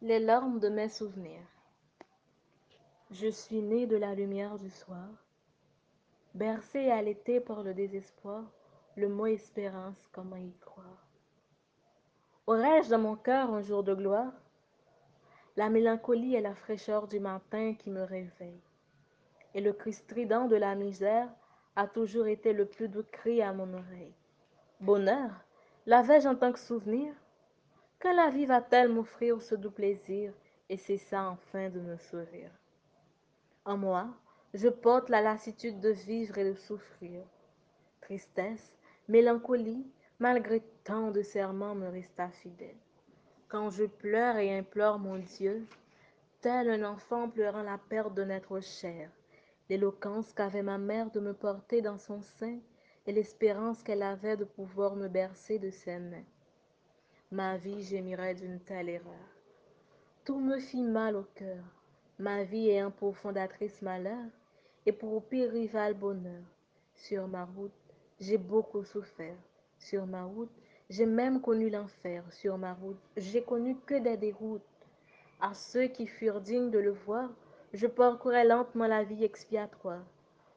les larmes de mes souvenirs. Je suis né de la lumière du soir. Bercé et allaité par le désespoir le mot espérance comment y croire? Aurais-je dans mon cœur un jour de gloire? La mélancolie et la fraîcheur du matin qui me réveillent et le cri strident de la misère a toujours été le plus doux cri à mon oreille. Bonheur l'avais-je en tant que souvenir? Quand la vie va-t-elle m'offrir ce doux plaisir et cessa enfin de me sourire? En moi je porte la lassitude de vivre et de souffrir. Tristesse mélancolie malgré tant de serments me resta fidèle quand je pleure et implore mon dieu tel un enfant pleurant la perte d'un être cher l'éloquence qu'avait ma mère de me porter dans son sein et l'espérance qu'elle avait de pouvoir me bercer de ses mains ma vie gémirait d'une telle erreur. Tout me fit mal au cœur. Ma vie ayant pour fondatrice malheur et pour pire rival bonheur. Sur ma route j'ai beaucoup souffert. Sur ma route j'ai même connu l'enfer. Sur ma route j'ai connu que des déroutes. À ceux qui furent dignes de le voir je parcourais lentement la vie expiatoire.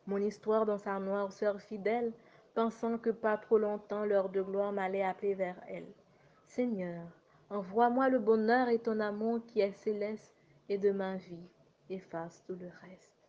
Mon histoire dans sa noirceur fidèle pensant que pas trop longtemps l'heure de gloire m'allait appeler vers elle seigneur envoie-moi le bonheur et ton amour qui est céleste et de ma vie efface tout le reste